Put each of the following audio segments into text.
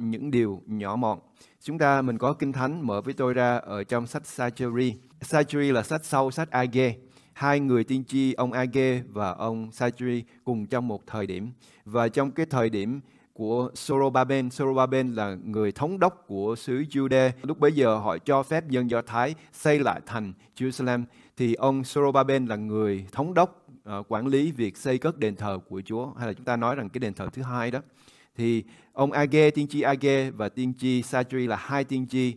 những điều nhỏ mọn. Chúng ta mình có kinh thánh mở với tôi ra ở trong sách Sacheri. Sacheri là sách sau sách Age. Hai người tiên tri ông Age và ông Sacheri cùng trong một thời điểm. Và trong cái thời điểm của Sorobaben. Sorobaben là người thống đốc của xứ Jude. Lúc bấy giờ họ cho phép dân Do Thái xây lại thành Jerusalem. Thì ông Sorobaben là người thống đốc uh, quản lý việc xây cất đền thờ của Chúa. Hay là chúng ta nói rằng cái đền thờ thứ hai đó. Thì ông Age, tiên tri Age và tiên tri Sajri là hai tiên tri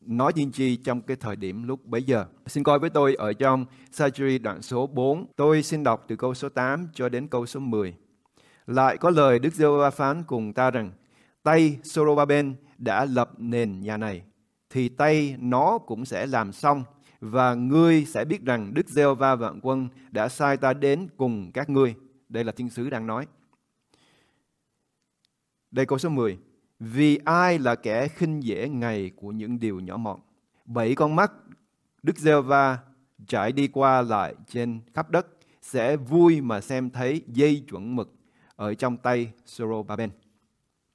nói tiên tri trong cái thời điểm lúc bấy giờ. Xin coi với tôi ở trong Sajri đoạn số 4. Tôi xin đọc từ câu số 8 cho đến câu số 10. Lại có lời Đức giê va phán cùng ta rằng, tay Sorobaben đã lập nền nhà này, thì tay nó cũng sẽ làm xong, và ngươi sẽ biết rằng Đức Giê-hô-va vạn quân đã sai ta đến cùng các ngươi. Đây là thiên sứ đang nói. Đây câu số 10. Vì ai là kẻ khinh dễ ngày của những điều nhỏ mọn. Bảy con mắt Đức giê va trải đi qua lại trên khắp đất sẽ vui mà xem thấy dây chuẩn mực ở trong tay Sorobaben.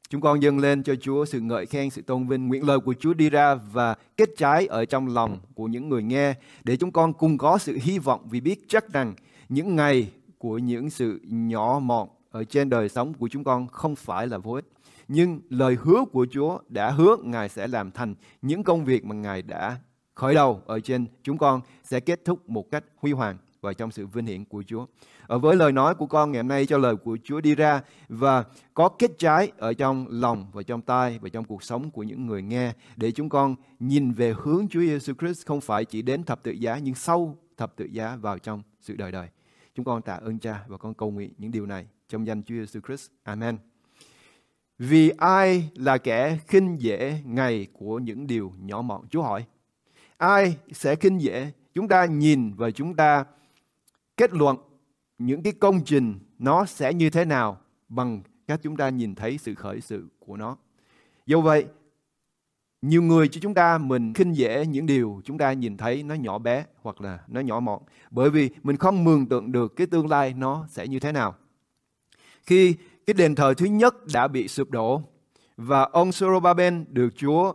Chúng con dâng lên cho Chúa sự ngợi khen, sự tôn vinh. Nguyện lời của Chúa đi ra và kết trái ở trong lòng của những người nghe để chúng con cùng có sự hy vọng vì biết chắc rằng những ngày của những sự nhỏ mọn ở trên đời sống của chúng con không phải là vô ích. Nhưng lời hứa của Chúa đã hứa Ngài sẽ làm thành những công việc mà Ngài đã khởi đầu ở trên chúng con sẽ kết thúc một cách huy hoàng và trong sự vinh hiển của Chúa. Ở với lời nói của con ngày hôm nay cho lời của Chúa đi ra và có kết trái ở trong lòng và trong tai và trong cuộc sống của những người nghe để chúng con nhìn về hướng Chúa Giêsu Christ không phải chỉ đến thập tự giá nhưng sâu thập tự giá vào trong sự đời đời. Chúng con tạ ơn Cha và con cầu nguyện những điều này trong danh Chúa Giêsu Christ. Amen. Vì ai là kẻ khinh dễ ngày của những điều nhỏ mọn? Chúa hỏi. Ai sẽ khinh dễ? Chúng ta nhìn và chúng ta kết luận những cái công trình nó sẽ như thế nào bằng cách chúng ta nhìn thấy sự khởi sự của nó. Do vậy, nhiều người cho chúng ta mình khinh dễ những điều chúng ta nhìn thấy nó nhỏ bé hoặc là nó nhỏ mọn bởi vì mình không mường tượng được cái tương lai nó sẽ như thế nào. Khi cái đền thờ thứ nhất đã bị sụp đổ và ông Sorobaben được Chúa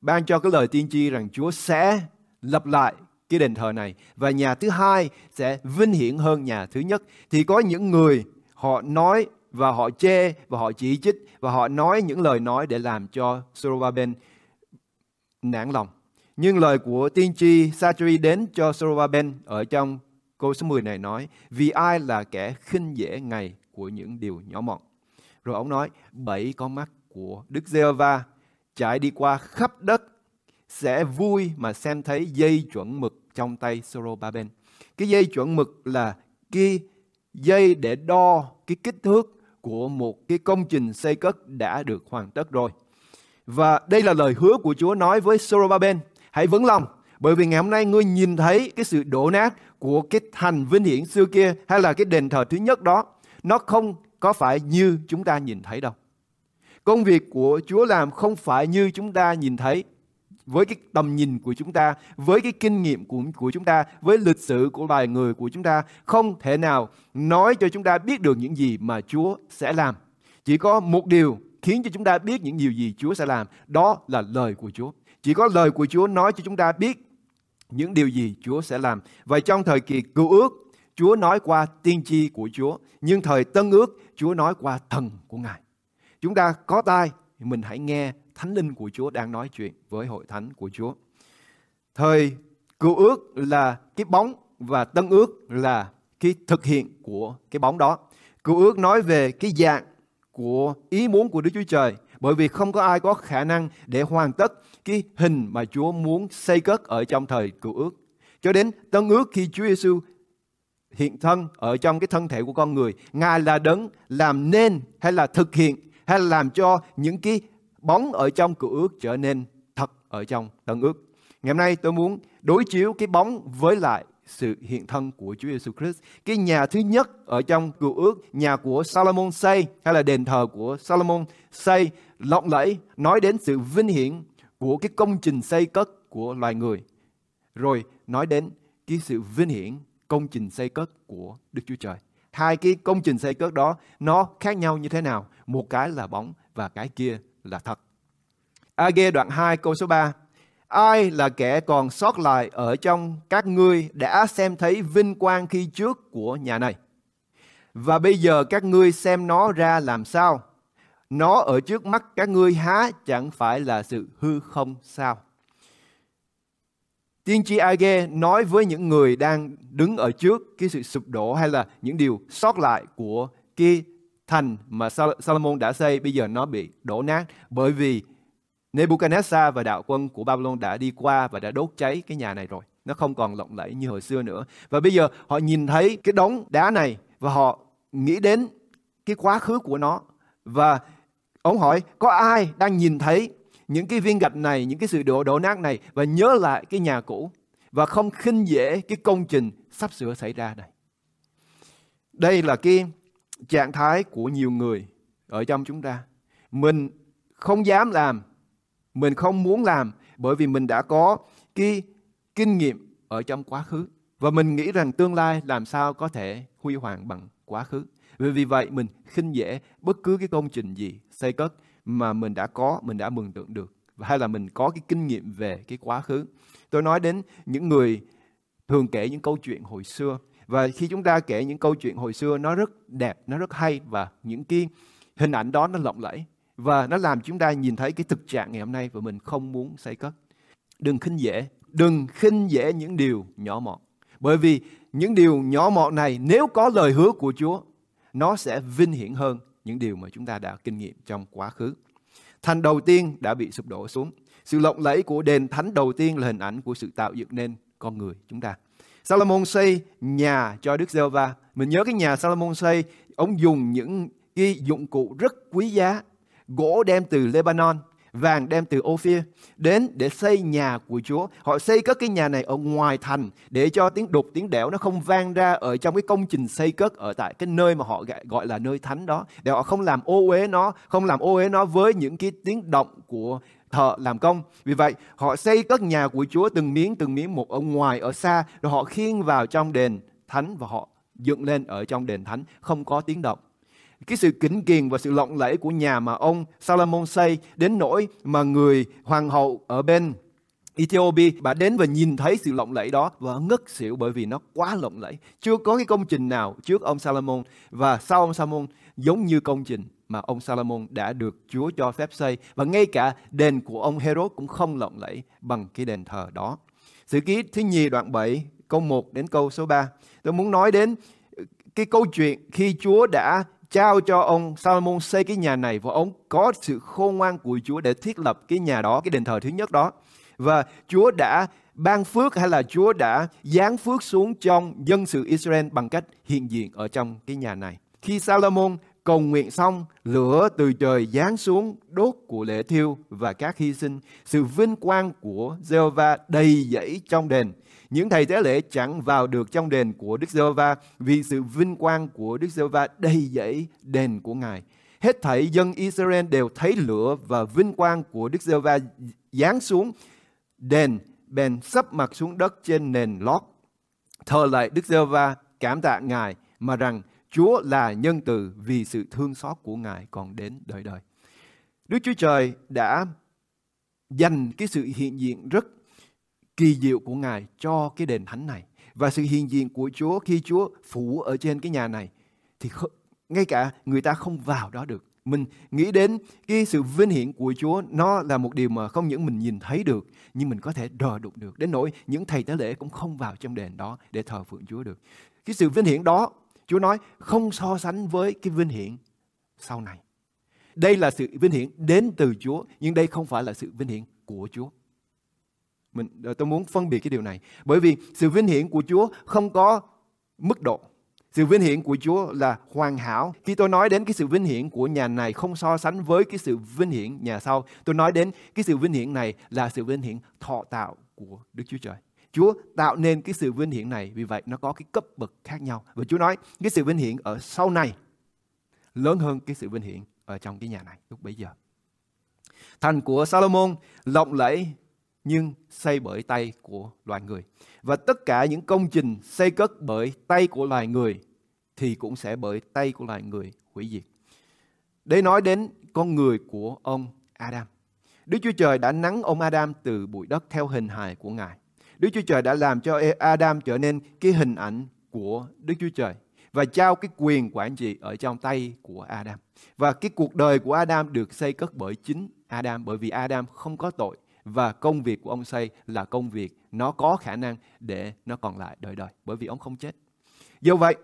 ban cho cái lời tiên tri rằng Chúa sẽ lập lại cái đền thờ này và nhà thứ hai sẽ vinh hiển hơn nhà thứ nhất thì có những người họ nói và họ chê và họ chỉ trích và họ nói những lời nói để làm cho Sorobaben nản lòng. Nhưng lời của tiên tri Satri đến cho Sorobaben ở trong câu số 10 này nói, vì ai là kẻ khinh dễ ngày của những điều nhỏ mọn. Rồi ông nói bảy con mắt của Đức giê va chạy đi qua khắp đất sẽ vui mà xem thấy dây chuẩn mực trong tay Sorobaben. Cái dây chuẩn mực là cái dây để đo cái kích thước của một cái công trình xây cất đã được hoàn tất rồi. Và đây là lời hứa của Chúa nói với Sorobaben. Hãy vững lòng, bởi vì ngày hôm nay ngươi nhìn thấy cái sự đổ nát của cái thành vinh hiển xưa kia hay là cái đền thờ thứ nhất đó. Nó không có phải như chúng ta nhìn thấy đâu. Công việc của Chúa làm không phải như chúng ta nhìn thấy với cái tầm nhìn của chúng ta, với cái kinh nghiệm của, của chúng ta, với lịch sử của loài người của chúng ta, không thể nào nói cho chúng ta biết được những gì mà Chúa sẽ làm. Chỉ có một điều khiến cho chúng ta biết những điều gì Chúa sẽ làm, đó là lời của Chúa. Chỉ có lời của Chúa nói cho chúng ta biết những điều gì Chúa sẽ làm. Và trong thời kỳ cựu ước, Chúa nói qua tiên tri của Chúa, nhưng thời tân ước, Chúa nói qua thần của Ngài. Chúng ta có tai, mình hãy nghe Thánh Linh của Chúa đang nói chuyện với hội thánh của Chúa. Thời cựu ước là cái bóng và tân ước là cái thực hiện của cái bóng đó. Cựu ước nói về cái dạng của ý muốn của Đức Chúa Trời bởi vì không có ai có khả năng để hoàn tất cái hình mà Chúa muốn xây cất ở trong thời cựu ước. Cho đến tân ước khi Chúa Giêsu hiện thân ở trong cái thân thể của con người, Ngài là đấng làm nên hay là thực hiện hay là làm cho những cái bóng ở trong cựu ước trở nên thật ở trong tân ước. Ngày hôm nay tôi muốn đối chiếu cái bóng với lại sự hiện thân của Chúa Giêsu Christ. Cái nhà thứ nhất ở trong cựu ước, nhà của Salomon xây hay là đền thờ của Salomon xây lộng lẫy nói đến sự vinh hiển của cái công trình xây cất của loài người. Rồi nói đến cái sự vinh hiển công trình xây cất của Đức Chúa Trời. Hai cái công trình xây cất đó, nó khác nhau như thế nào? Một cái là bóng và cái kia là thật. AG đoạn 2 câu số 3. Ai là kẻ còn sót lại ở trong các ngươi đã xem thấy vinh quang khi trước của nhà này? Và bây giờ các ngươi xem nó ra làm sao? Nó ở trước mắt các ngươi há chẳng phải là sự hư không sao? Tiên tri Age nói với những người đang đứng ở trước cái sự sụp đổ hay là những điều sót lại của cái thành mà Salomon đã xây, bây giờ nó bị đổ nát bởi vì Nebuchadnezzar và đạo quân của Babylon đã đi qua và đã đốt cháy cái nhà này rồi. Nó không còn lộng lẫy như hồi xưa nữa. Và bây giờ họ nhìn thấy cái đống đá này và họ nghĩ đến cái quá khứ của nó. Và ông hỏi, có ai đang nhìn thấy những cái viên gạch này, những cái sự đổ đổ nát này và nhớ lại cái nhà cũ và không khinh dễ cái công trình sắp sửa xảy ra này. Đây là cái trạng thái của nhiều người ở trong chúng ta. Mình không dám làm, mình không muốn làm bởi vì mình đã có cái kinh nghiệm ở trong quá khứ và mình nghĩ rằng tương lai làm sao có thể huy hoàng bằng quá khứ. Vì vậy mình khinh dễ bất cứ cái công trình gì xây cất mà mình đã có, mình đã mường tượng được. Hay là mình có cái kinh nghiệm về cái quá khứ. Tôi nói đến những người thường kể những câu chuyện hồi xưa. Và khi chúng ta kể những câu chuyện hồi xưa nó rất đẹp, nó rất hay và những cái hình ảnh đó nó lộng lẫy. Và nó làm chúng ta nhìn thấy cái thực trạng ngày hôm nay và mình không muốn xây cất. Đừng khinh dễ, đừng khinh dễ những điều nhỏ mọn. Bởi vì những điều nhỏ mọn này nếu có lời hứa của Chúa, nó sẽ vinh hiển hơn những điều mà chúng ta đã kinh nghiệm trong quá khứ. Thành đầu tiên đã bị sụp đổ xuống. Sự lộng lẫy của đền thánh đầu tiên là hình ảnh của sự tạo dựng nên con người chúng ta. Salomon xây nhà cho Đức giê va Mình nhớ cái nhà Salomon xây, ông dùng những cái dụng cụ rất quý giá, gỗ đem từ Lebanon, vàng đem từ Ophir đến để xây nhà của Chúa. Họ xây cất cái nhà này ở ngoài thành để cho tiếng đục, tiếng đẽo nó không vang ra ở trong cái công trình xây cất ở tại cái nơi mà họ gọi là nơi thánh đó. Để họ không làm ô uế nó, không làm ô uế nó với những cái tiếng động của thợ làm công. Vì vậy, họ xây cất nhà của Chúa từng miếng từng miếng một ở ngoài, ở xa, rồi họ khiêng vào trong đền thánh và họ dựng lên ở trong đền thánh, không có tiếng động cái sự kính kiền và sự lộng lẫy của nhà mà ông Salomon xây đến nỗi mà người hoàng hậu ở bên Ethiopia, bà đến và nhìn thấy sự lộng lẫy đó và ngất xỉu bởi vì nó quá lộng lẫy. Chưa có cái công trình nào trước ông Salomon và sau ông Salomon giống như công trình mà ông Salomon đã được Chúa cho phép xây và ngay cả đền của ông Herod cũng không lộng lẫy bằng cái đền thờ đó. Sử ký thứ nhì đoạn 7 câu 1 đến câu số 3. Tôi muốn nói đến cái câu chuyện khi Chúa đã trao cho ông Salomon xây cái nhà này và ông có sự khôn ngoan của Chúa để thiết lập cái nhà đó, cái đền thờ thứ nhất đó. Và Chúa đã ban phước hay là Chúa đã giáng phước xuống trong dân sự Israel bằng cách hiện diện ở trong cái nhà này. Khi Salomon cầu nguyện xong, lửa từ trời giáng xuống đốt của lễ thiêu và các hy sinh, sự vinh quang của Jehovah đầy dẫy trong đền những thầy tế lễ chẳng vào được trong đền của Đức Giê-hô-va vì sự vinh quang của Đức Giê-hô-va đầy dẫy đền của Ngài. Hết thảy dân Israel đều thấy lửa và vinh quang của Đức Giê-hô-va giáng xuống, đền bèn sắp mặt xuống đất trên nền lót. Thờ lại Đức Giê-hô-va cảm tạ Ngài mà rằng Chúa là nhân từ vì sự thương xót của Ngài còn đến đời đời. Đức Chúa Trời đã dành cái sự hiện diện rất kỳ diệu của Ngài cho cái đền thánh này. Và sự hiện diện của Chúa khi Chúa phủ ở trên cái nhà này, thì ngay cả người ta không vào đó được. Mình nghĩ đến cái sự vinh hiển của Chúa, nó là một điều mà không những mình nhìn thấy được, nhưng mình có thể đờ đụng được. Đến nỗi những thầy tế lễ cũng không vào trong đền đó để thờ phượng Chúa được. Cái sự vinh hiển đó, Chúa nói, không so sánh với cái vinh hiển sau này. Đây là sự vinh hiển đến từ Chúa, nhưng đây không phải là sự vinh hiển của Chúa. Mình, ờ, tôi muốn phân biệt cái điều này. Bởi vì sự vinh hiển của Chúa không có mức độ. Sự vinh hiển của Chúa là hoàn hảo. Khi tôi nói đến cái sự vinh hiển của nhà này không so sánh với cái sự vinh hiển nhà sau. Tôi nói đến cái sự vinh hiển này là sự vinh hiển thọ tạo của Đức Chúa Trời. Chúa tạo nên cái sự vinh hiển này, vì vậy nó có cái cấp bậc khác nhau. Và Chúa nói cái sự vinh hiển ở sau này lớn hơn cái sự vinh hiển ở trong cái nhà này lúc bấy giờ. Thành của Salomon lộng lẫy nhưng xây bởi tay của loài người. Và tất cả những công trình xây cất bởi tay của loài người thì cũng sẽ bởi tay của loài người hủy diệt. Để nói đến con người của ông Adam. Đức Chúa Trời đã nắng ông Adam từ bụi đất theo hình hài của Ngài. Đức Chúa Trời đã làm cho Adam trở nên cái hình ảnh của Đức Chúa Trời và trao cái quyền quản trị ở trong tay của Adam. Và cái cuộc đời của Adam được xây cất bởi chính Adam, bởi vì Adam không có tội và công việc của ông xây là công việc nó có khả năng để nó còn lại đời đời bởi vì ông không chết. Do vậy,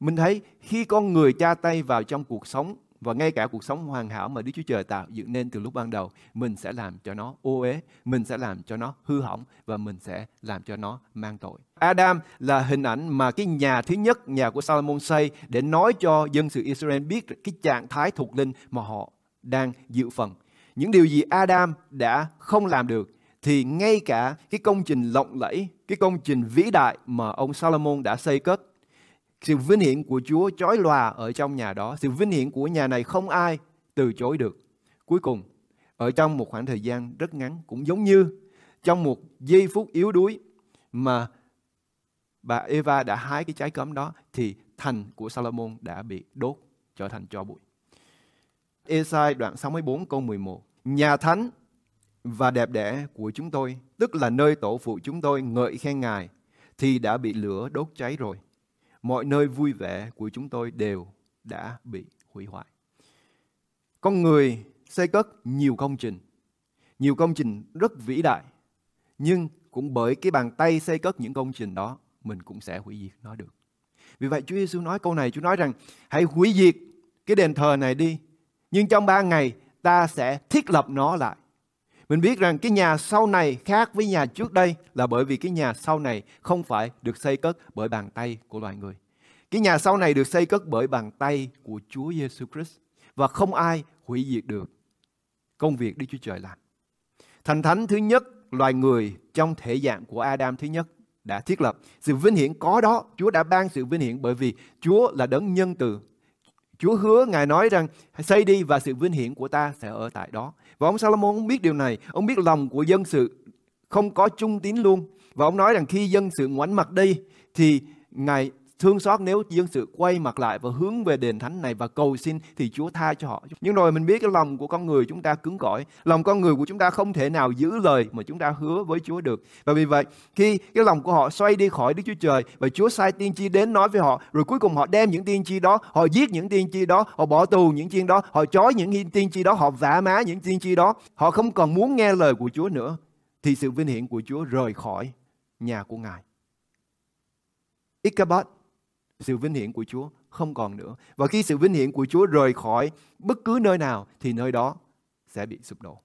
mình thấy khi con người cha tay vào trong cuộc sống và ngay cả cuộc sống hoàn hảo mà Đức Chúa Trời tạo dựng nên từ lúc ban đầu, mình sẽ làm cho nó ô uế, mình sẽ làm cho nó hư hỏng và mình sẽ làm cho nó mang tội. Adam là hình ảnh mà cái nhà thứ nhất, nhà của Salomon xây để nói cho dân sự Israel biết cái trạng thái thuộc linh mà họ đang dự phần. Những điều gì Adam đã không làm được thì ngay cả cái công trình lộng lẫy, cái công trình vĩ đại mà ông Salomon đã xây cất sự vinh hiển của Chúa chói lòa ở trong nhà đó. Sự vinh hiển của nhà này không ai từ chối được. Cuối cùng, ở trong một khoảng thời gian rất ngắn, cũng giống như trong một giây phút yếu đuối mà bà Eva đã hái cái trái cấm đó, thì thành của Salomon đã bị đốt trở thành cho bụi. Esai đoạn 64 câu 11 Nhà thánh và đẹp đẽ của chúng tôi, tức là nơi tổ phụ chúng tôi ngợi khen Ngài, thì đã bị lửa đốt cháy rồi mọi nơi vui vẻ của chúng tôi đều đã bị hủy hoại. Con người xây cất nhiều công trình, nhiều công trình rất vĩ đại, nhưng cũng bởi cái bàn tay xây cất những công trình đó, mình cũng sẽ hủy diệt nó được. Vì vậy Chúa Giêsu nói câu này, Chúa nói rằng hãy hủy diệt cái đền thờ này đi, nhưng trong ba ngày ta sẽ thiết lập nó lại. Mình biết rằng cái nhà sau này khác với nhà trước đây là bởi vì cái nhà sau này không phải được xây cất bởi bàn tay của loài người. Cái nhà sau này được xây cất bởi bàn tay của Chúa Giêsu Christ và không ai hủy diệt được công việc Đức Chúa Trời làm. Thành thánh thứ nhất loài người trong thể dạng của Adam thứ nhất đã thiết lập. Sự vinh hiển có đó, Chúa đã ban sự vinh hiển bởi vì Chúa là đấng nhân từ. Chúa hứa Ngài nói rằng xây đi và sự vinh hiển của ta sẽ ở tại đó. Và ông Salomon ông biết điều này, ông biết lòng của dân sự không có trung tín luôn. Và ông nói rằng khi dân sự ngoảnh mặt đi thì Ngài thương xót nếu dân sự quay mặt lại và hướng về đền thánh này và cầu xin thì Chúa tha cho họ. Nhưng rồi mình biết cái lòng của con người chúng ta cứng cỏi, lòng con người của chúng ta không thể nào giữ lời mà chúng ta hứa với Chúa được. Và vì vậy, khi cái lòng của họ xoay đi khỏi Đức Chúa Trời và Chúa sai tiên tri đến nói với họ, rồi cuối cùng họ đem những tiên tri đó, họ giết những tiên tri đó, họ bỏ tù những tiên đó, họ trói những tiên tri đó, họ vả má những tiên tri đó, họ không còn muốn nghe lời của Chúa nữa thì sự vinh hiển của Chúa rời khỏi nhà của Ngài. Ichabod sự vinh hiển của Chúa không còn nữa. Và khi sự vinh hiển của Chúa rời khỏi bất cứ nơi nào thì nơi đó sẽ bị sụp đổ.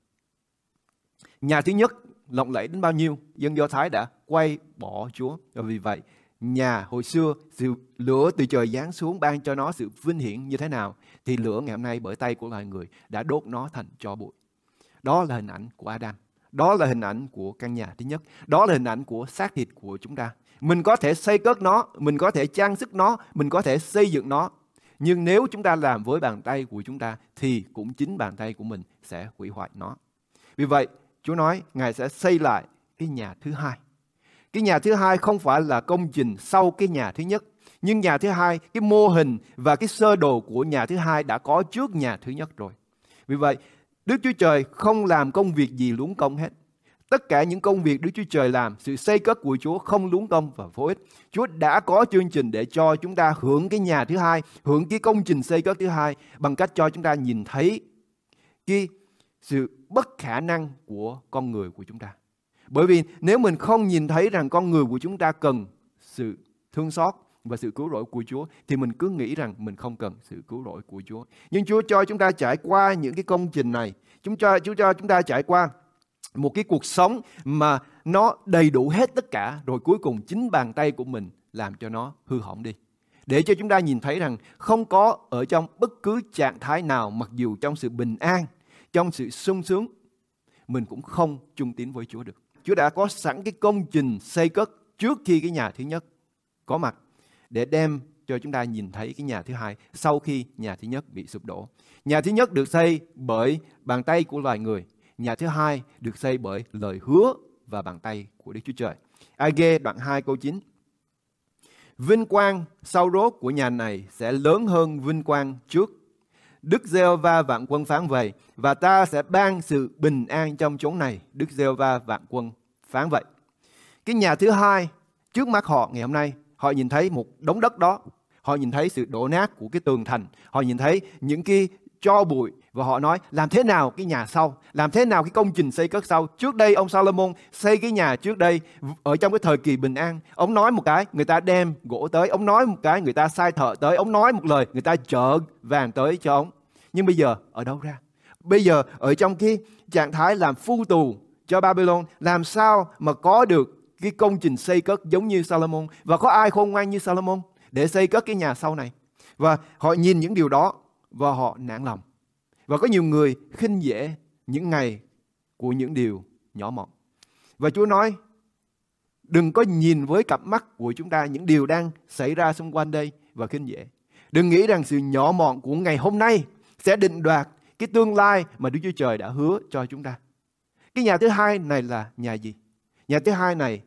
Nhà thứ nhất lộng lẫy đến bao nhiêu, dân Do Thái đã quay bỏ Chúa. Và vì vậy, nhà hồi xưa sự lửa từ trời giáng xuống ban cho nó sự vinh hiển như thế nào thì lửa ngày hôm nay bởi tay của loài người đã đốt nó thành cho bụi. Đó là hình ảnh của Adam. Đó là hình ảnh của căn nhà thứ nhất. Đó là hình ảnh của xác thịt của chúng ta. Mình có thể xây cất nó, mình có thể trang sức nó, mình có thể xây dựng nó. Nhưng nếu chúng ta làm với bàn tay của chúng ta thì cũng chính bàn tay của mình sẽ hủy hoại nó. Vì vậy, Chúa nói Ngài sẽ xây lại cái nhà thứ hai. Cái nhà thứ hai không phải là công trình sau cái nhà thứ nhất. Nhưng nhà thứ hai, cái mô hình và cái sơ đồ của nhà thứ hai đã có trước nhà thứ nhất rồi. Vì vậy, Đức Chúa Trời không làm công việc gì luống công hết. Tất cả những công việc Đức Chúa Trời làm, sự xây cất của Chúa không lúng công và vô ích. Chúa đã có chương trình để cho chúng ta hưởng cái nhà thứ hai, hưởng cái công trình xây cất thứ hai bằng cách cho chúng ta nhìn thấy cái sự bất khả năng của con người của chúng ta. Bởi vì nếu mình không nhìn thấy rằng con người của chúng ta cần sự thương xót và sự cứu rỗi của Chúa thì mình cứ nghĩ rằng mình không cần sự cứu rỗi của Chúa. Nhưng Chúa cho chúng ta trải qua những cái công trình này, chúng cho Chúa cho chúng ta trải qua một cái cuộc sống mà nó đầy đủ hết tất cả rồi cuối cùng chính bàn tay của mình làm cho nó hư hỏng đi. Để cho chúng ta nhìn thấy rằng không có ở trong bất cứ trạng thái nào mặc dù trong sự bình an, trong sự sung sướng, mình cũng không trung tín với Chúa được. Chúa đã có sẵn cái công trình xây cất trước khi cái nhà thứ nhất có mặt để đem cho chúng ta nhìn thấy cái nhà thứ hai sau khi nhà thứ nhất bị sụp đổ. Nhà thứ nhất được xây bởi bàn tay của loài người Nhà thứ hai được xây bởi lời hứa và bàn tay của Đức Chúa Trời. AG đoạn 2 câu 9. Vinh quang sau rốt của nhà này sẽ lớn hơn vinh quang trước. Đức giê va vạn quân phán vậy và ta sẽ ban sự bình an trong chốn này. Đức giê va vạn quân phán vậy. Cái nhà thứ hai trước mắt họ ngày hôm nay, họ nhìn thấy một đống đất đó. Họ nhìn thấy sự đổ nát của cái tường thành. Họ nhìn thấy những cái cho bụi và họ nói làm thế nào cái nhà sau, làm thế nào cái công trình xây cất sau. Trước đây ông Salomon xây cái nhà trước đây ở trong cái thời kỳ bình an. Ông nói một cái, người ta đem gỗ tới. Ông nói một cái, người ta sai thợ tới. Ông nói một lời, người ta chở vàng tới cho ông. Nhưng bây giờ ở đâu ra? Bây giờ ở trong cái trạng thái làm phu tù cho Babylon, làm sao mà có được cái công trình xây cất giống như Salomon và có ai khôn ngoan như Salomon để xây cất cái nhà sau này. Và họ nhìn những điều đó và họ nản lòng. Và có nhiều người khinh dễ những ngày của những điều nhỏ mọn. Và Chúa nói, đừng có nhìn với cặp mắt của chúng ta những điều đang xảy ra xung quanh đây và khinh dễ. Đừng nghĩ rằng sự nhỏ mọn của ngày hôm nay sẽ định đoạt cái tương lai mà Đức Chúa Trời đã hứa cho chúng ta. Cái nhà thứ hai này là nhà gì? Nhà thứ hai này,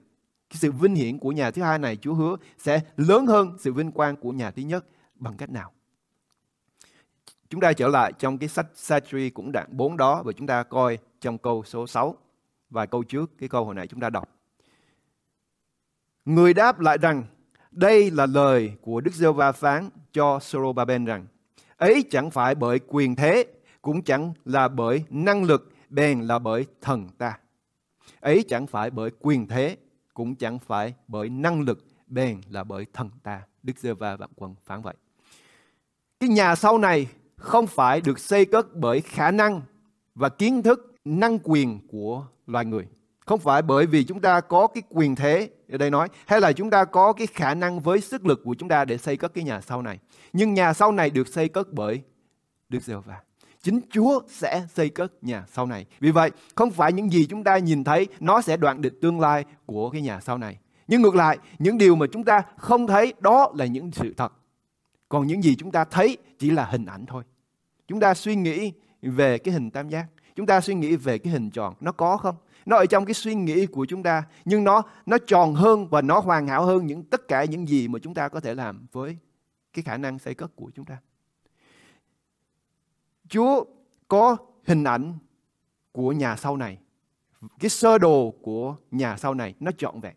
cái sự vinh hiển của nhà thứ hai này Chúa hứa sẽ lớn hơn sự vinh quang của nhà thứ nhất bằng cách nào? Chúng ta trở lại trong cái sách Satri cũng đoạn 4 đó và chúng ta coi trong câu số 6 và câu trước, cái câu hồi nãy chúng ta đọc. Người đáp lại rằng, đây là lời của Đức giê va phán cho Sorobaben rằng, ấy chẳng phải bởi quyền thế, cũng chẳng là bởi năng lực, bèn là bởi thần ta. Ấy chẳng phải bởi quyền thế, cũng chẳng phải bởi năng lực, bèn là bởi thần ta. Đức giê va vạn quân phán vậy. Cái nhà sau này không phải được xây cất bởi khả năng và kiến thức năng quyền của loài người. Không phải bởi vì chúng ta có cái quyền thế, ở đây nói, hay là chúng ta có cái khả năng với sức lực của chúng ta để xây cất cái nhà sau này. Nhưng nhà sau này được xây cất bởi Đức giê va Chính Chúa sẽ xây cất nhà sau này. Vì vậy, không phải những gì chúng ta nhìn thấy nó sẽ đoạn định tương lai của cái nhà sau này. Nhưng ngược lại, những điều mà chúng ta không thấy đó là những sự thật. Còn những gì chúng ta thấy chỉ là hình ảnh thôi. Chúng ta suy nghĩ về cái hình tam giác. Chúng ta suy nghĩ về cái hình tròn. Nó có không? Nó ở trong cái suy nghĩ của chúng ta. Nhưng nó nó tròn hơn và nó hoàn hảo hơn những tất cả những gì mà chúng ta có thể làm với cái khả năng xây cất của chúng ta. Chúa có hình ảnh của nhà sau này. Cái sơ đồ của nhà sau này nó trọn vẹn.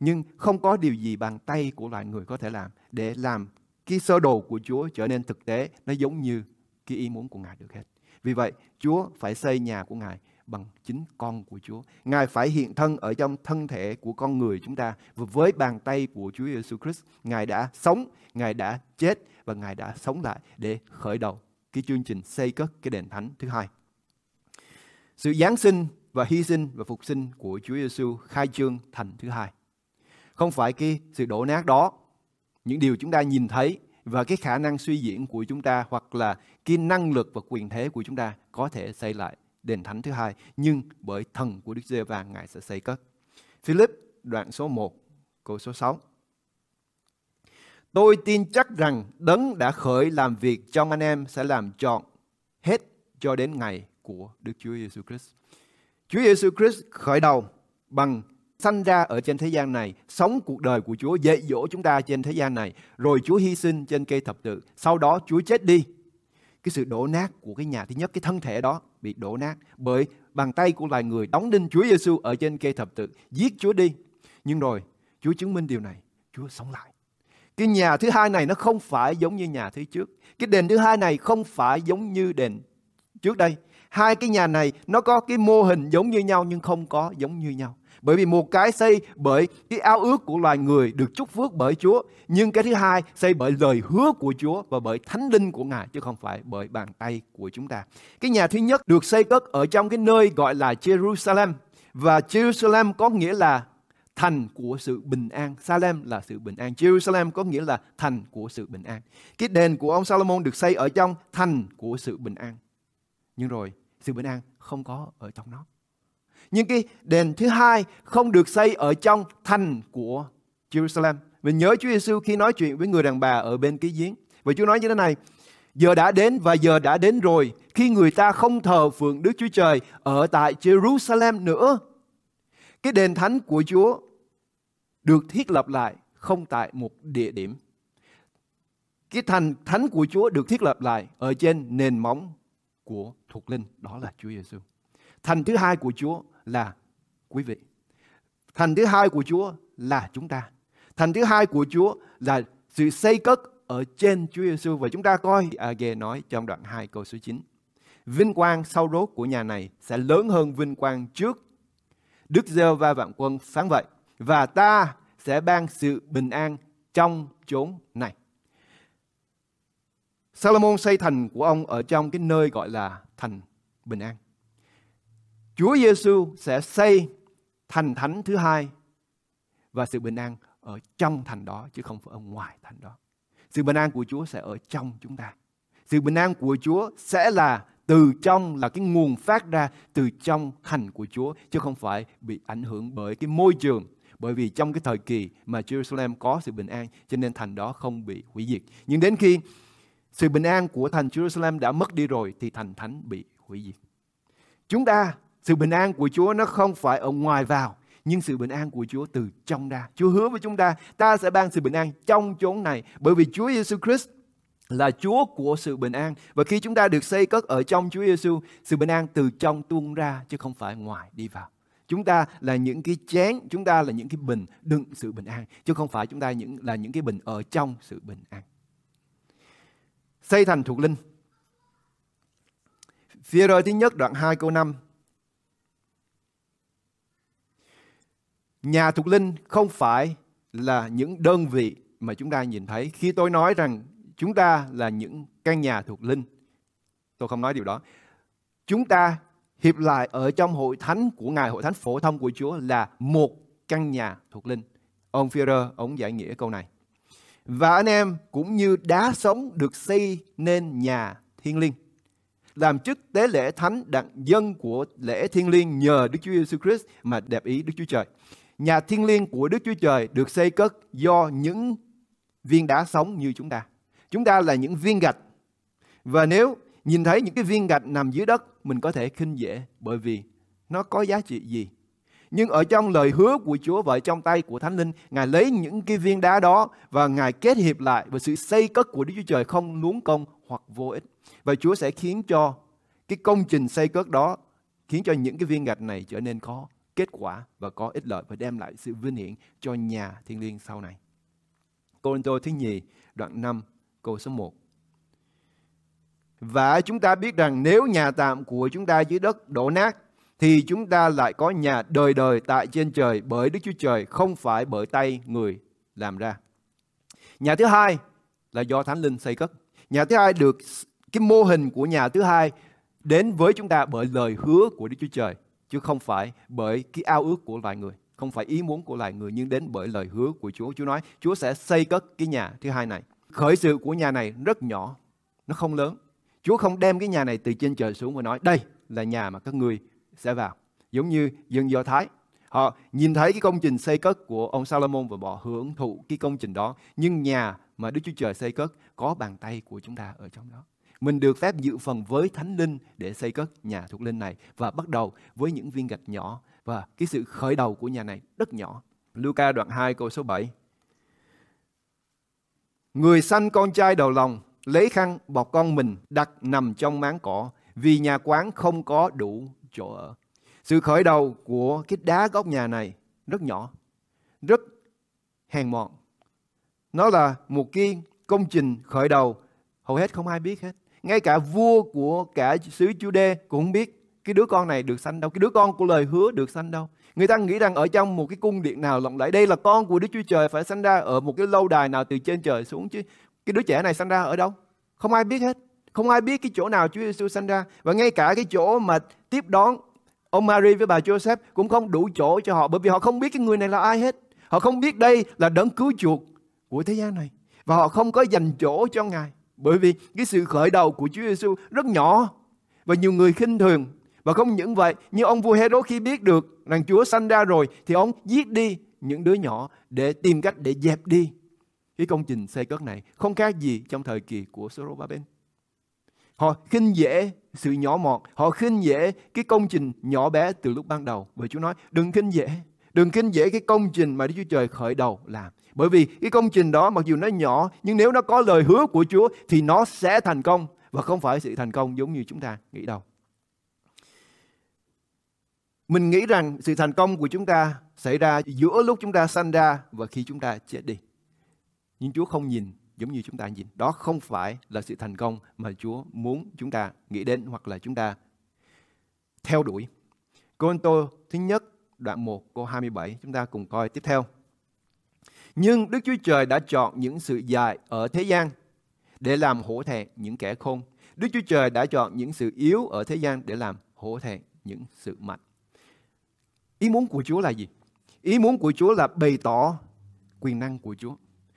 Nhưng không có điều gì bằng tay của loài người có thể làm để làm cái sơ đồ của Chúa trở nên thực tế, nó giống như cái ý muốn của Ngài được hết. Vì vậy, Chúa phải xây nhà của Ngài bằng chính con của Chúa. Ngài phải hiện thân ở trong thân thể của con người chúng ta và với bàn tay của Chúa Giêsu Christ, Ngài đã sống, Ngài đã chết và Ngài đã sống lại để khởi đầu cái chương trình xây cất cái đền thánh thứ hai. Sự giáng sinh và hy sinh và phục sinh của Chúa Giêsu khai trương thành thứ hai. Không phải cái sự đổ nát đó những điều chúng ta nhìn thấy và cái khả năng suy diễn của chúng ta hoặc là cái năng lực và quyền thế của chúng ta có thể xây lại đền thánh thứ hai nhưng bởi thần của Đức giê va Ngài sẽ xây cất. Philip, đoạn số 1 câu số 6 Tôi tin chắc rằng đấng đã khởi làm việc trong anh em sẽ làm trọn hết cho đến ngày của Đức Chúa Giêsu Christ. Chúa Giêsu Christ khởi đầu bằng sanh ra ở trên thế gian này, sống cuộc đời của Chúa, dạy dỗ chúng ta trên thế gian này, rồi Chúa hy sinh trên cây thập tự, sau đó Chúa chết đi. Cái sự đổ nát của cái nhà thứ nhất, cái thân thể đó bị đổ nát bởi bàn tay của loài người đóng đinh Chúa Giêsu ở trên cây thập tự, giết Chúa đi. Nhưng rồi Chúa chứng minh điều này, Chúa sống lại. Cái nhà thứ hai này nó không phải giống như nhà thứ trước. Cái đền thứ hai này không phải giống như đền trước đây. Hai cái nhà này nó có cái mô hình giống như nhau nhưng không có giống như nhau. Bởi vì một cái xây bởi cái ao ước của loài người được chúc phước bởi Chúa. Nhưng cái thứ hai xây bởi lời hứa của Chúa và bởi thánh linh của Ngài, chứ không phải bởi bàn tay của chúng ta. Cái nhà thứ nhất được xây cất ở trong cái nơi gọi là Jerusalem. Và Jerusalem có nghĩa là thành của sự bình an. Salem là sự bình an. Jerusalem có nghĩa là thành của sự bình an. Cái đền của ông Salomon được xây ở trong thành của sự bình an. Nhưng rồi, sự bình an không có ở trong nó. Nhưng cái đền thứ hai không được xây ở trong thành của Jerusalem. Mình nhớ Chúa Giêsu khi nói chuyện với người đàn bà ở bên cái giếng. Và Chúa nói như thế này, giờ đã đến và giờ đã đến rồi khi người ta không thờ phượng Đức Chúa Trời ở tại Jerusalem nữa. Cái đền thánh của Chúa được thiết lập lại không tại một địa điểm. cái thành thánh của Chúa được thiết lập lại ở trên nền móng của thuộc linh, đó là Chúa Giêsu. Thành thứ hai của Chúa là quý vị. Thành thứ hai của Chúa là chúng ta. Thành thứ hai của Chúa là sự xây cất ở trên Chúa Giêsu và chúng ta coi Age nói trong đoạn 2 câu số 9. Vinh quang sau rốt của nhà này sẽ lớn hơn vinh quang trước. Đức giê va vạn quân phán vậy. Và ta sẽ ban sự bình an trong chốn này. Salomon xây thành của ông ở trong cái nơi gọi là thành bình an. Chúa Giêsu sẽ xây thành thánh thứ hai và sự bình an ở trong thành đó chứ không phải ở ngoài thành đó. Sự bình an của Chúa sẽ ở trong chúng ta. Sự bình an của Chúa sẽ là từ trong là cái nguồn phát ra từ trong thành của Chúa chứ không phải bị ảnh hưởng bởi cái môi trường bởi vì trong cái thời kỳ mà Jerusalem có sự bình an cho nên thành đó không bị hủy diệt. Nhưng đến khi sự bình an của thành Jerusalem đã mất đi rồi thì thành thánh bị hủy diệt. Chúng ta, sự bình an của Chúa nó không phải ở ngoài vào, nhưng sự bình an của Chúa từ trong ra. Chúa hứa với chúng ta, ta sẽ ban sự bình an trong chốn này. Bởi vì Chúa Giêsu Christ là Chúa của sự bình an. Và khi chúng ta được xây cất ở trong Chúa Giêsu, sự bình an từ trong tuôn ra chứ không phải ngoài đi vào. Chúng ta là những cái chén, chúng ta là những cái bình đựng sự bình an, chứ không phải chúng ta những là những cái bình ở trong sự bình an xây thành thuộc linh. Phía rơi thứ nhất đoạn 2 câu 5. Nhà thuộc linh không phải là những đơn vị mà chúng ta nhìn thấy. Khi tôi nói rằng chúng ta là những căn nhà thuộc linh, tôi không nói điều đó. Chúng ta hiệp lại ở trong hội thánh của Ngài, hội thánh phổ thông của Chúa là một căn nhà thuộc linh. Ông Führer, ông giải nghĩa câu này. Và anh em cũng như đá sống được xây nên nhà thiên liêng. Làm chức tế lễ thánh đặng dân của lễ thiên liêng nhờ Đức Chúa Giêsu Christ mà đẹp ý Đức Chúa Trời. Nhà thiên liêng của Đức Chúa Trời được xây cất do những viên đá sống như chúng ta. Chúng ta là những viên gạch. Và nếu nhìn thấy những cái viên gạch nằm dưới đất, mình có thể khinh dễ bởi vì nó có giá trị gì? Nhưng ở trong lời hứa của Chúa và trong tay của Thánh Linh, Ngài lấy những cái viên đá đó và Ngài kết hiệp lại và sự xây cất của Đức Chúa Trời không luống công hoặc vô ích. Và Chúa sẽ khiến cho cái công trình xây cất đó khiến cho những cái viên gạch này trở nên khó kết quả và có ích lợi và đem lại sự vinh hiển cho nhà thiên liêng sau này. Cô thứ nhì, đoạn 5, câu số 1. Và chúng ta biết rằng nếu nhà tạm của chúng ta dưới đất đổ nát thì chúng ta lại có nhà đời đời tại trên trời bởi Đức Chúa Trời không phải bởi tay người làm ra. Nhà thứ hai là do Thánh Linh xây cất. Nhà thứ hai được cái mô hình của nhà thứ hai đến với chúng ta bởi lời hứa của Đức Chúa Trời chứ không phải bởi cái ao ước của loài người, không phải ý muốn của loài người nhưng đến bởi lời hứa của Chúa. Chúa nói Chúa sẽ xây cất cái nhà thứ hai này. Khởi sự của nhà này rất nhỏ, nó không lớn. Chúa không đem cái nhà này từ trên trời xuống và nói đây là nhà mà các ngươi sẽ vào. Giống như dân Do Thái. Họ nhìn thấy cái công trình xây cất của ông Salomon và họ hưởng thụ cái công trình đó. Nhưng nhà mà Đức Chúa Trời xây cất có bàn tay của chúng ta ở trong đó. Mình được phép dự phần với Thánh Linh để xây cất nhà thuộc linh này và bắt đầu với những viên gạch nhỏ và cái sự khởi đầu của nhà này rất nhỏ. Luca đoạn 2 câu số 7. Người sanh con trai đầu lòng, lấy khăn bọc con mình đặt nằm trong máng cỏ vì nhà quán không có đủ chỗ ở. Sự khởi đầu của cái đá góc nhà này rất nhỏ, rất hèn mọn. Nó là một cái công trình khởi đầu hầu hết không ai biết hết. Ngay cả vua của cả xứ Jude cũng không biết cái đứa con này được sanh đâu, cái đứa con của lời hứa được sanh đâu. Người ta nghĩ rằng ở trong một cái cung điện nào lộng lẫy đây là con của Đức Chúa Trời phải sanh ra ở một cái lâu đài nào từ trên trời xuống chứ. Cái đứa trẻ này sanh ra ở đâu? Không ai biết hết. Không ai biết cái chỗ nào Chúa Giêsu sanh ra và ngay cả cái chỗ mà tiếp đón ông Mary với bà Joseph cũng không đủ chỗ cho họ bởi vì họ không biết cái người này là ai hết. Họ không biết đây là đấng cứu chuộc của thế gian này và họ không có dành chỗ cho Ngài bởi vì cái sự khởi đầu của Chúa Giêsu rất nhỏ và nhiều người khinh thường và không những vậy như ông vua Herod khi biết được rằng Chúa sanh ra rồi thì ông giết đi những đứa nhỏ để tìm cách để dẹp đi cái công trình xây cất này không khác gì trong thời kỳ của Zorobabel. Họ khinh dễ sự nhỏ mọn, họ khinh dễ cái công trình nhỏ bé từ lúc ban đầu. Bởi Chúa nói đừng khinh dễ, Đừng kinh dễ cái công trình mà Đức Chúa Trời khởi đầu làm. Bởi vì cái công trình đó mặc dù nó nhỏ, nhưng nếu nó có lời hứa của Chúa thì nó sẽ thành công và không phải sự thành công giống như chúng ta nghĩ đâu. Mình nghĩ rằng sự thành công của chúng ta xảy ra giữa lúc chúng ta sanh ra và khi chúng ta chết đi. Nhưng Chúa không nhìn giống như chúng ta nhìn. Đó không phải là sự thành công mà Chúa muốn chúng ta nghĩ đến hoặc là chúng ta theo đuổi. Cô Tô thứ nhất đoạn 1 câu 27 chúng ta cùng coi tiếp theo. Nhưng Đức Chúa Trời đã chọn những sự dài ở thế gian để làm hổ thẹn những kẻ khôn. Đức Chúa Trời đã chọn những sự yếu ở thế gian để làm hổ thẹn những sự mạnh. Ý muốn của Chúa là gì? Ý muốn của Chúa là bày tỏ quyền năng của Chúa.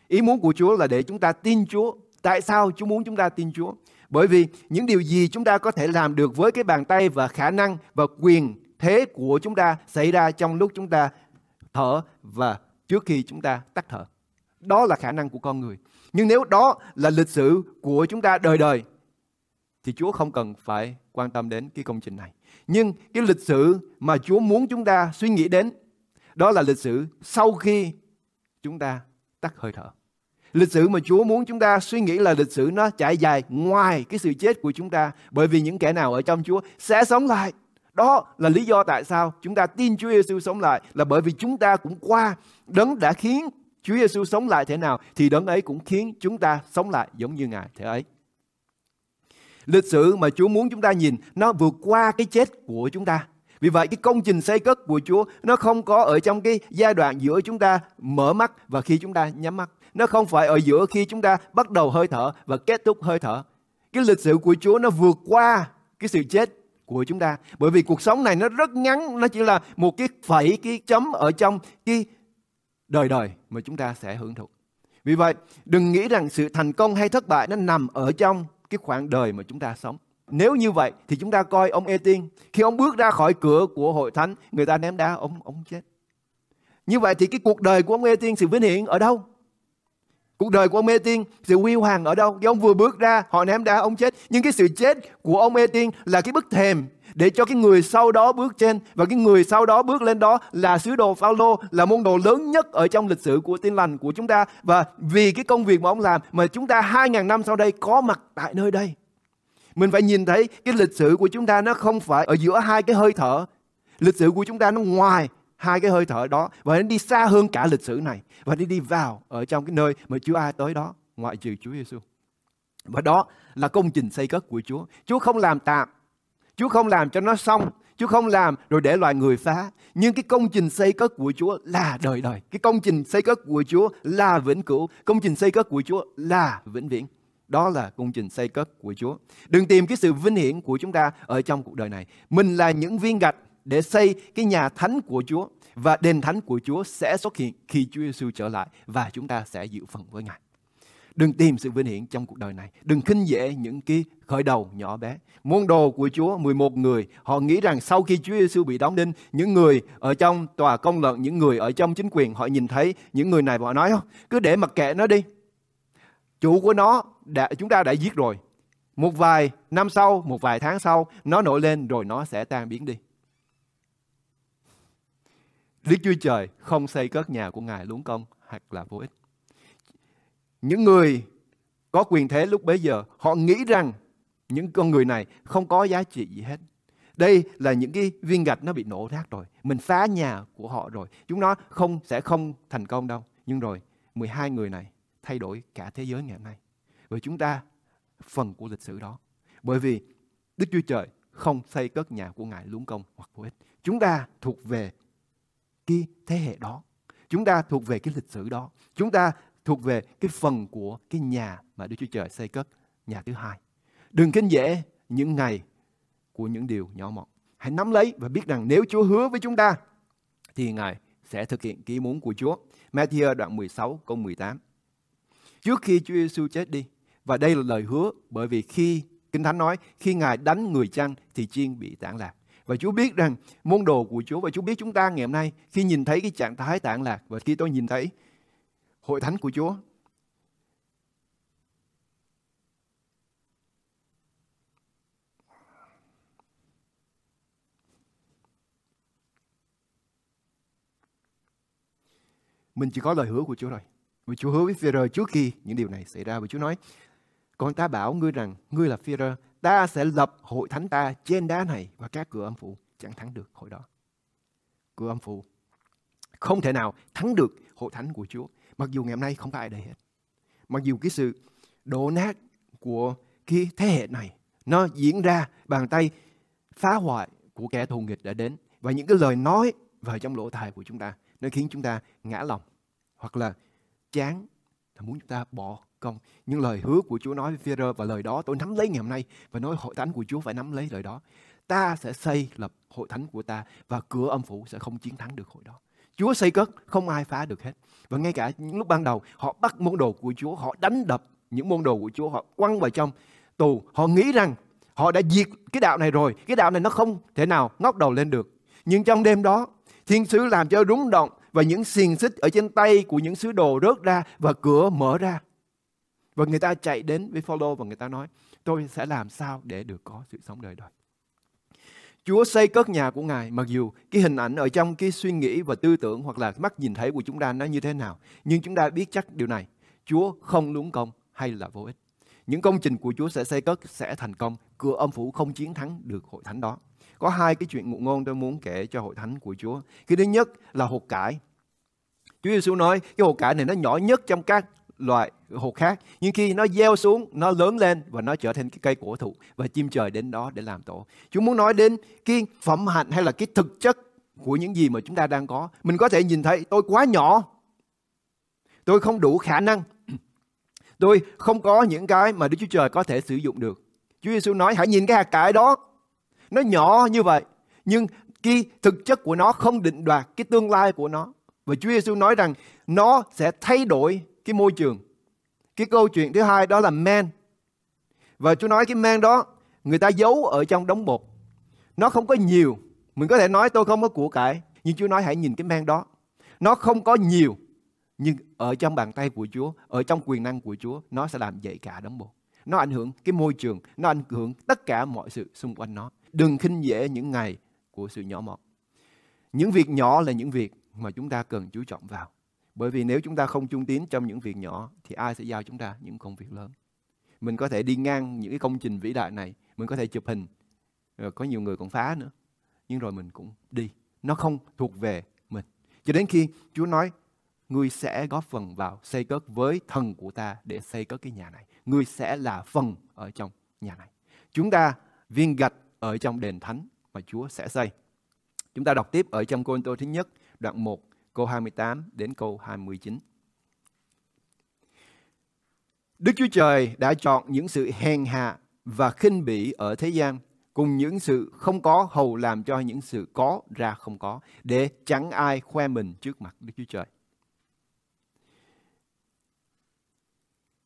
Ý muốn của Chúa là để chúng ta tin Chúa. Tại sao Chúa muốn chúng ta tin Chúa? Bởi vì những điều gì chúng ta có thể làm được với cái bàn tay và khả năng và quyền thế của chúng ta xảy ra trong lúc chúng ta thở và trước khi chúng ta tắt thở. Đó là khả năng của con người. Nhưng nếu đó là lịch sử của chúng ta đời đời, thì Chúa không cần phải quan tâm đến cái công trình này. Nhưng cái lịch sử mà Chúa muốn chúng ta suy nghĩ đến, đó là lịch sử sau khi chúng ta tắt hơi thở. Lịch sử mà Chúa muốn chúng ta suy nghĩ là lịch sử nó trải dài ngoài cái sự chết của chúng ta, bởi vì những kẻ nào ở trong Chúa sẽ sống lại. Đó là lý do tại sao chúng ta tin Chúa Giêsu sống lại, là bởi vì chúng ta cũng qua đấng đã khiến Chúa Giêsu sống lại thế nào, thì đấng ấy cũng khiến chúng ta sống lại giống như Ngài thế ấy. Lịch sử mà Chúa muốn chúng ta nhìn, nó vượt qua cái chết của chúng ta. Vì vậy cái công trình xây cất của Chúa, nó không có ở trong cái giai đoạn giữa chúng ta mở mắt và khi chúng ta nhắm mắt. Nó không phải ở giữa khi chúng ta bắt đầu hơi thở và kết thúc hơi thở. Cái lịch sử của Chúa nó vượt qua cái sự chết của chúng ta. Bởi vì cuộc sống này nó rất ngắn, nó chỉ là một cái phẩy, cái chấm ở trong cái đời đời mà chúng ta sẽ hưởng thụ. Vì vậy, đừng nghĩ rằng sự thành công hay thất bại nó nằm ở trong cái khoảng đời mà chúng ta sống. Nếu như vậy thì chúng ta coi ông Ê-tiên khi ông bước ra khỏi cửa của hội thánh, người ta ném đá ông ông chết. Như vậy thì cái cuộc đời của ông Ê-tiên sự vinh hiển ở đâu? Cuộc đời của ông Ê Tiên, sự huy hoàng ở đâu? Khi ông vừa bước ra, họ ném đá ông chết. Nhưng cái sự chết của ông Ê Tiên là cái bức thềm để cho cái người sau đó bước trên và cái người sau đó bước lên đó là sứ đồ Phaolô là môn đồ lớn nhất ở trong lịch sử của tin lành của chúng ta và vì cái công việc mà ông làm mà chúng ta 2.000 năm sau đây có mặt tại nơi đây. Mình phải nhìn thấy cái lịch sử của chúng ta nó không phải ở giữa hai cái hơi thở. Lịch sử của chúng ta nó ngoài hai cái hơi thở đó và nó đi xa hơn cả lịch sử này và đi đi vào ở trong cái nơi mà Chúa ai tới đó, ngoại trừ Chúa Giêsu. Và đó là công trình xây cất của Chúa. Chúa không làm tạm. Chúa không làm cho nó xong. Chúa không làm rồi để loài người phá. Nhưng cái công trình xây cất của Chúa là đời đời. Cái công trình xây cất của Chúa là vĩnh cửu. Công trình xây cất của Chúa là vĩnh viễn. Đó là công trình xây cất của Chúa. Đừng tìm cái sự vinh hiển của chúng ta ở trong cuộc đời này. Mình là những viên gạch để xây cái nhà thánh của Chúa và đền thánh của Chúa sẽ xuất hiện khi Chúa Giêsu trở lại và chúng ta sẽ dự phần với Ngài. Đừng tìm sự vinh hiển trong cuộc đời này. Đừng khinh dễ những cái khởi đầu nhỏ bé. Môn đồ của Chúa 11 người, họ nghĩ rằng sau khi Chúa Giêsu bị đóng đinh, những người ở trong tòa công luận, những người ở trong chính quyền, họ nhìn thấy những người này và họ nói, cứ để mặc kệ nó đi. Chủ của nó đã, chúng ta đã giết rồi. Một vài năm sau, một vài tháng sau, nó nổi lên rồi nó sẽ tan biến đi. Đức Chúa Trời không xây cất nhà của Ngài luống công hoặc là vô ích. Những người có quyền thế lúc bấy giờ, họ nghĩ rằng những con người này không có giá trị gì hết. Đây là những cái viên gạch nó bị nổ rác rồi. Mình phá nhà của họ rồi. Chúng nó không sẽ không thành công đâu. Nhưng rồi 12 người này thay đổi cả thế giới ngày hôm nay. Và chúng ta phần của lịch sử đó. Bởi vì Đức Chúa Trời không xây cất nhà của Ngài luống công hoặc vô ích. Chúng ta thuộc về cái thế hệ đó. Chúng ta thuộc về cái lịch sử đó. Chúng ta thuộc về cái phần của cái nhà mà Đức Chúa Trời xây cất, nhà thứ hai. Đừng kinh dễ những ngày của những điều nhỏ mọn. Hãy nắm lấy và biết rằng nếu Chúa hứa với chúng ta thì Ngài sẽ thực hiện ý muốn của Chúa. Matthew đoạn 16 câu 18. Trước khi Chúa Giêsu chết đi, và đây là lời hứa bởi vì khi Kinh Thánh nói khi Ngài đánh người chăn thì chiên bị tản lạc. Và Chúa biết rằng môn đồ của Chúa và Chúa biết chúng ta ngày hôm nay khi nhìn thấy cái trạng thái tạng lạc và khi tôi nhìn thấy hội thánh của Chúa mình chỉ có lời hứa của Chúa rồi. Vì Chúa hứa với phê-rơ trước khi những điều này xảy ra. Và Chúa nói, con ta bảo ngươi rằng, ngươi là Phi-rơ, ta sẽ lập hội thánh ta trên đá này và các cửa âm phủ chẳng thắng được hội đó. Cửa âm phủ không thể nào thắng được hội thánh của Chúa. Mặc dù ngày hôm nay không có ai đây hết. Mặc dù cái sự đổ nát của cái thế hệ này nó diễn ra bàn tay phá hoại của kẻ thù nghịch đã đến và những cái lời nói vào trong lỗ tai của chúng ta nó khiến chúng ta ngã lòng hoặc là chán là muốn chúng ta bỏ công. Những lời hứa của Chúa nói với Peter và lời đó tôi nắm lấy ngày hôm nay và nói hội thánh của Chúa phải nắm lấy lời đó. Ta sẽ xây lập hội thánh của ta và cửa âm phủ sẽ không chiến thắng được hội đó. Chúa xây cất, không ai phá được hết. Và ngay cả những lúc ban đầu, họ bắt môn đồ của Chúa, họ đánh đập những môn đồ của Chúa, họ quăng vào trong tù. Họ nghĩ rằng họ đã diệt cái đạo này rồi, cái đạo này nó không thể nào ngóc đầu lên được. Nhưng trong đêm đó, thiên sứ làm cho rúng động và những xiềng xích ở trên tay của những sứ đồ rớt ra và cửa mở ra và người ta chạy đến với follow và người ta nói, tôi sẽ làm sao để được có sự sống đời đời Chúa xây cất nhà của Ngài, mặc dù cái hình ảnh ở trong cái suy nghĩ và tư tưởng hoặc là mắt nhìn thấy của chúng ta nó như thế nào. Nhưng chúng ta biết chắc điều này. Chúa không luống công hay là vô ích. Những công trình của Chúa sẽ xây cất, sẽ thành công. Cửa âm phủ không chiến thắng được hội thánh đó. Có hai cái chuyện ngụ ngôn tôi muốn kể cho hội thánh của Chúa. Cái thứ nhất là hột cải. Chúa Giêsu nói cái hột cải này nó nhỏ nhất trong các loại hột khác. Nhưng khi nó gieo xuống, nó lớn lên và nó trở thành cái cây cổ thụ và chim trời đến đó để làm tổ. chúng muốn nói đến cái phẩm hạnh hay là cái thực chất của những gì mà chúng ta đang có. Mình có thể nhìn thấy tôi quá nhỏ. Tôi không đủ khả năng. Tôi không có những cái mà Đức Chúa Trời có thể sử dụng được. Chúa Giêsu nói hãy nhìn cái hạt cải đó. Nó nhỏ như vậy. Nhưng cái thực chất của nó không định đoạt cái tương lai của nó. Và Chúa Giêsu nói rằng nó sẽ thay đổi cái môi trường. Cái câu chuyện thứ hai đó là men. Và Chúa nói cái men đó người ta giấu ở trong đống bột. Nó không có nhiều. Mình có thể nói tôi không có của cải. Nhưng Chúa nói hãy nhìn cái men đó. Nó không có nhiều. Nhưng ở trong bàn tay của Chúa, ở trong quyền năng của Chúa, nó sẽ làm dậy cả đống bột. Nó ảnh hưởng cái môi trường, nó ảnh hưởng tất cả mọi sự xung quanh nó. Đừng khinh dễ những ngày của sự nhỏ mọn. Những việc nhỏ là những việc mà chúng ta cần chú trọng vào. Bởi vì nếu chúng ta không trung tín trong những việc nhỏ thì ai sẽ giao chúng ta những công việc lớn. Mình có thể đi ngang những cái công trình vĩ đại này, mình có thể chụp hình, rồi có nhiều người còn phá nữa. Nhưng rồi mình cũng đi. Nó không thuộc về mình. Cho đến khi Chúa nói, ngươi sẽ góp phần vào xây cất với thần của ta để xây cất cái nhà này. Ngươi sẽ là phần ở trong nhà này. Chúng ta viên gạch ở trong đền thánh mà Chúa sẽ xây. Chúng ta đọc tiếp ở trong Côn Tô thứ nhất, đoạn 1 câu 28 đến câu 29. Đức Chúa Trời đã chọn những sự hèn hạ và khinh bỉ ở thế gian, cùng những sự không có hầu làm cho những sự có ra không có, để chẳng ai khoe mình trước mặt Đức Chúa Trời.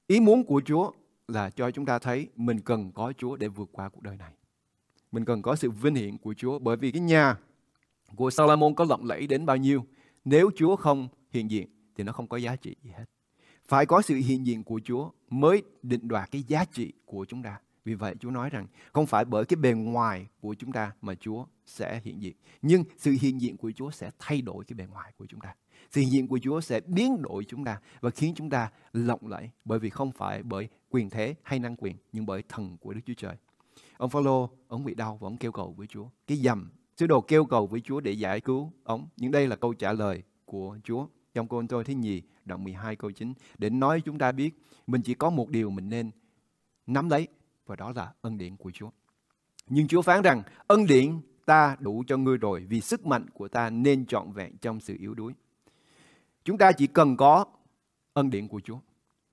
Ý muốn của Chúa là cho chúng ta thấy mình cần có Chúa để vượt qua cuộc đời này. Mình cần có sự vinh hiển của Chúa bởi vì cái nhà của Salomon có lộng lẫy đến bao nhiêu nếu Chúa không hiện diện thì nó không có giá trị gì hết. Phải có sự hiện diện của Chúa mới định đoạt cái giá trị của chúng ta. Vì vậy Chúa nói rằng không phải bởi cái bề ngoài của chúng ta mà Chúa sẽ hiện diện. Nhưng sự hiện diện của Chúa sẽ thay đổi cái bề ngoài của chúng ta. Sự hiện diện của Chúa sẽ biến đổi chúng ta và khiến chúng ta lộng lẫy. Bởi vì không phải bởi quyền thế hay năng quyền, nhưng bởi thần của Đức Chúa Trời. Ông Phaolô, ông bị đau và ông kêu cầu với Chúa. Cái dầm Sứ đồ kêu cầu với Chúa để giải cứu ông. Nhưng đây là câu trả lời của Chúa trong câu tôi thứ nhì, đoạn 12 câu 9. Để nói chúng ta biết mình chỉ có một điều mình nên nắm lấy và đó là ân điển của Chúa. Nhưng Chúa phán rằng ân điển ta đủ cho ngươi rồi vì sức mạnh của ta nên trọn vẹn trong sự yếu đuối. Chúng ta chỉ cần có ân điển của Chúa.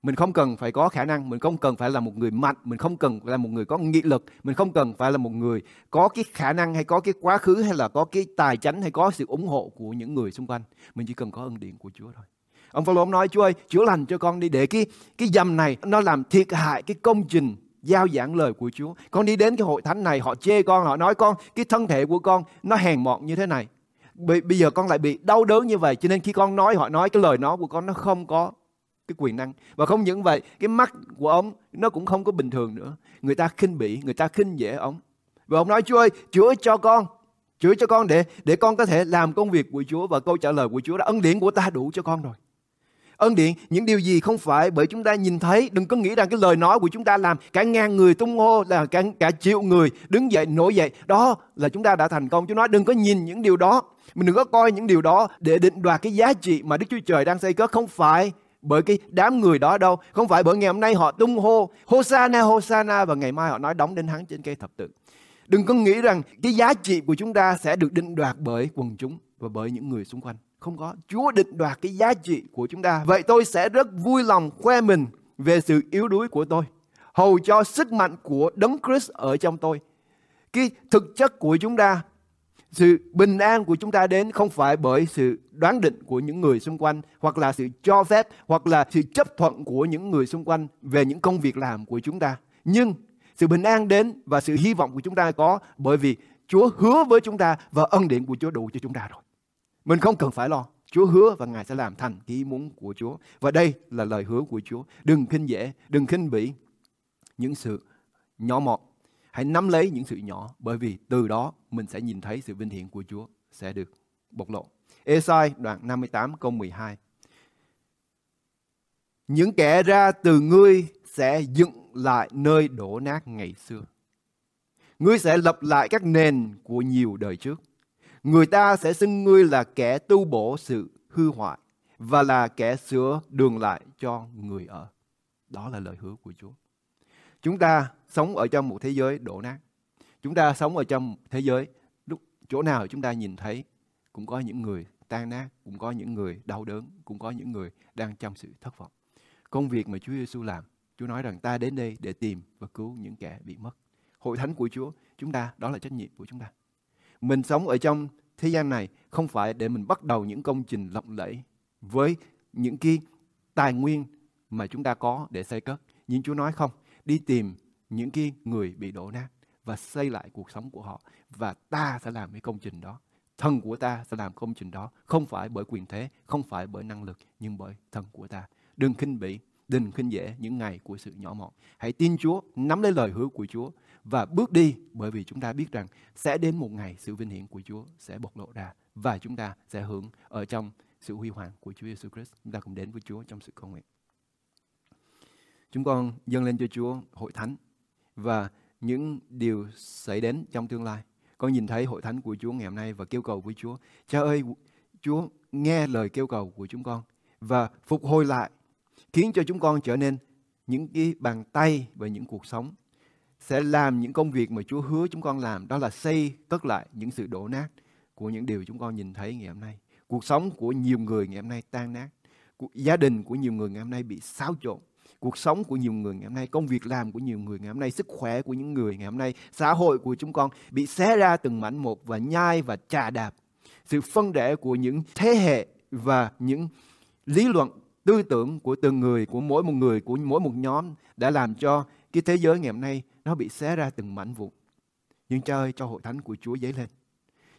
Mình không cần phải có khả năng, mình không cần phải là một người mạnh, mình không cần phải là một người có nghị lực, mình không cần phải là một người có cái khả năng hay có cái quá khứ hay là có cái tài chánh hay có sự ủng hộ của những người xung quanh. Mình chỉ cần có ân điển của Chúa thôi. Ông Phaolô ông nói Chúa ơi, chữa lành cho con đi để cái cái dầm này nó làm thiệt hại cái công trình giao giảng lời của Chúa. Con đi đến cái hội thánh này họ chê con, họ nói con cái thân thể của con nó hèn mọn như thế này. Bây giờ con lại bị đau đớn như vậy cho nên khi con nói họ nói cái lời nói của con nó không có cái quyền năng và không những vậy cái mắt của ông nó cũng không có bình thường nữa người ta khinh bỉ người ta khinh dễ ông và ông nói chúa ơi chữa cho con chữa cho con để để con có thể làm công việc của chúa và câu trả lời của chúa là ân điển của ta đủ cho con rồi Ân điển, những điều gì không phải bởi chúng ta nhìn thấy. Đừng có nghĩ rằng cái lời nói của chúng ta làm cả ngàn người tung hô, là cả, cả triệu người đứng dậy, nổi dậy. Đó là chúng ta đã thành công. chúng nói đừng có nhìn những điều đó. Mình đừng có coi những điều đó để định đoạt cái giá trị mà Đức Chúa Trời đang xây cất. Không phải bởi cái đám người đó đâu. Không phải bởi ngày hôm nay họ tung hô Hosanna, Hosanna và ngày mai họ nói đóng đến hắn trên cây thập tự. Đừng có nghĩ rằng cái giá trị của chúng ta sẽ được định đoạt bởi quần chúng và bởi những người xung quanh. Không có. Chúa định đoạt cái giá trị của chúng ta. Vậy tôi sẽ rất vui lòng khoe mình về sự yếu đuối của tôi. Hầu cho sức mạnh của Đấng Christ ở trong tôi. Cái thực chất của chúng ta sự bình an của chúng ta đến không phải bởi sự đoán định của những người xung quanh hoặc là sự cho phép hoặc là sự chấp thuận của những người xung quanh về những công việc làm của chúng ta. Nhưng sự bình an đến và sự hy vọng của chúng ta có bởi vì Chúa hứa với chúng ta và ân điển của Chúa đủ cho chúng ta rồi. Mình không cần phải lo. Chúa hứa và Ngài sẽ làm thành ý muốn của Chúa. Và đây là lời hứa của Chúa. Đừng khinh dễ, đừng khinh bỉ những sự nhỏ mọn. Hãy nắm lấy những sự nhỏ, bởi vì từ đó mình sẽ nhìn thấy sự vinh hiển của Chúa sẽ được bộc lộ. Esai đoạn 58 câu 12. Những kẻ ra từ ngươi sẽ dựng lại nơi đổ nát ngày xưa. Ngươi sẽ lập lại các nền của nhiều đời trước. Người ta sẽ xưng ngươi là kẻ tu bổ sự hư hoại và là kẻ sửa đường lại cho người ở. Đó là lời hứa của Chúa. Chúng ta sống ở trong một thế giới đổ nát. Chúng ta sống ở trong thế giới lúc chỗ nào chúng ta nhìn thấy cũng có những người tan nát, cũng có những người đau đớn, cũng có những người đang trong sự thất vọng. Công việc mà Chúa Giêsu làm, Chúa nói rằng ta đến đây để tìm và cứu những kẻ bị mất. Hội thánh của Chúa, chúng ta đó là trách nhiệm của chúng ta. Mình sống ở trong thế gian này không phải để mình bắt đầu những công trình lộng lẫy với những cái tài nguyên mà chúng ta có để xây cất. Nhưng Chúa nói không, đi tìm những cái người bị đổ nát và xây lại cuộc sống của họ và ta sẽ làm cái công trình đó. Thần của ta sẽ làm công trình đó không phải bởi quyền thế, không phải bởi năng lực nhưng bởi thần của ta. Đừng khinh bỉ, đừng khinh dễ những ngày của sự nhỏ mọn. Hãy tin Chúa, nắm lấy lời hứa của Chúa và bước đi bởi vì chúng ta biết rằng sẽ đến một ngày sự vinh hiển của Chúa sẽ bộc lộ ra và chúng ta sẽ hưởng ở trong sự huy hoàng của Chúa Giêsu Christ. Chúng ta cùng đến với Chúa trong sự cầu nguyện. Chúng con dâng lên cho Chúa hội thánh và những điều xảy đến trong tương lai. Con nhìn thấy hội thánh của Chúa ngày hôm nay và kêu cầu với Chúa. Cha ơi, Chúa nghe lời kêu cầu của chúng con và phục hồi lại, khiến cho chúng con trở nên những cái bàn tay và những cuộc sống sẽ làm những công việc mà Chúa hứa chúng con làm, đó là xây cất lại những sự đổ nát của những điều chúng con nhìn thấy ngày hôm nay. Cuộc sống của nhiều người ngày hôm nay tan nát, gia đình của nhiều người ngày hôm nay bị xáo trộn, cuộc sống của nhiều người ngày hôm nay, công việc làm của nhiều người ngày hôm nay, sức khỏe của những người ngày hôm nay, xã hội của chúng con bị xé ra từng mảnh một và nhai và trà đạp. Sự phân rẽ của những thế hệ và những lý luận tư tưởng của từng người, của mỗi một người, của mỗi một nhóm đã làm cho cái thế giới ngày hôm nay nó bị xé ra từng mảnh vụn. Nhưng cha ơi, cho hội thánh của Chúa dấy lên.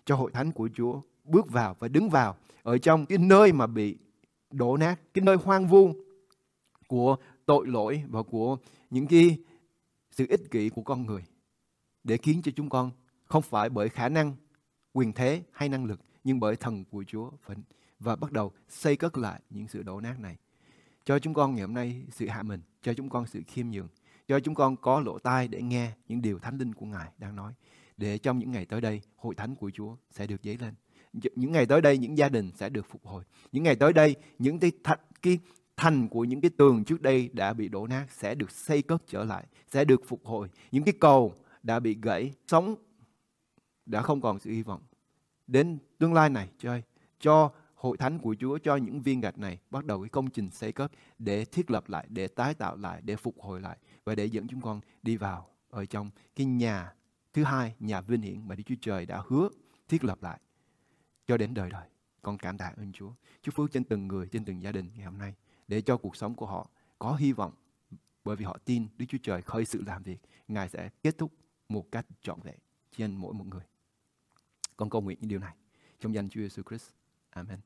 Cho hội thánh của Chúa bước vào và đứng vào ở trong cái nơi mà bị đổ nát, cái nơi hoang vu của tội lỗi và của những cái sự ích kỷ của con người để khiến cho chúng con không phải bởi khả năng, quyền thế hay năng lực nhưng bởi thần của Chúa và bắt đầu xây cất lại những sự đổ nát này. Cho chúng con ngày hôm nay sự hạ mình, cho chúng con sự khiêm nhường, cho chúng con có lỗ tai để nghe những điều thánh linh của Ngài đang nói. Để trong những ngày tới đây, hội thánh của Chúa sẽ được dấy lên. Những ngày tới đây, những gia đình sẽ được phục hồi. Những ngày tới đây, những cái, thạch cái thành của những cái tường trước đây đã bị đổ nát sẽ được xây cất trở lại, sẽ được phục hồi. Những cái cầu đã bị gãy, sống đã không còn sự hy vọng. Đến tương lai này, trời cho hội thánh của Chúa cho những viên gạch này bắt đầu cái công trình xây cất để thiết lập lại, để tái tạo lại, để phục hồi lại và để dẫn chúng con đi vào ở trong cái nhà thứ hai, nhà vinh hiển mà Đức Chúa Trời đã hứa thiết lập lại cho đến đời đời. Con cảm tạ ơn Chúa. Chúc phước trên từng người, trên từng gia đình ngày hôm nay để cho cuộc sống của họ có hy vọng, bởi vì họ tin Đức Chúa Trời khởi sự làm việc. Ngài sẽ kết thúc một cách trọn vẹn trên mỗi một người. Con cầu nguyện những điều này trong danh Chúa Jesus Christ. Amen.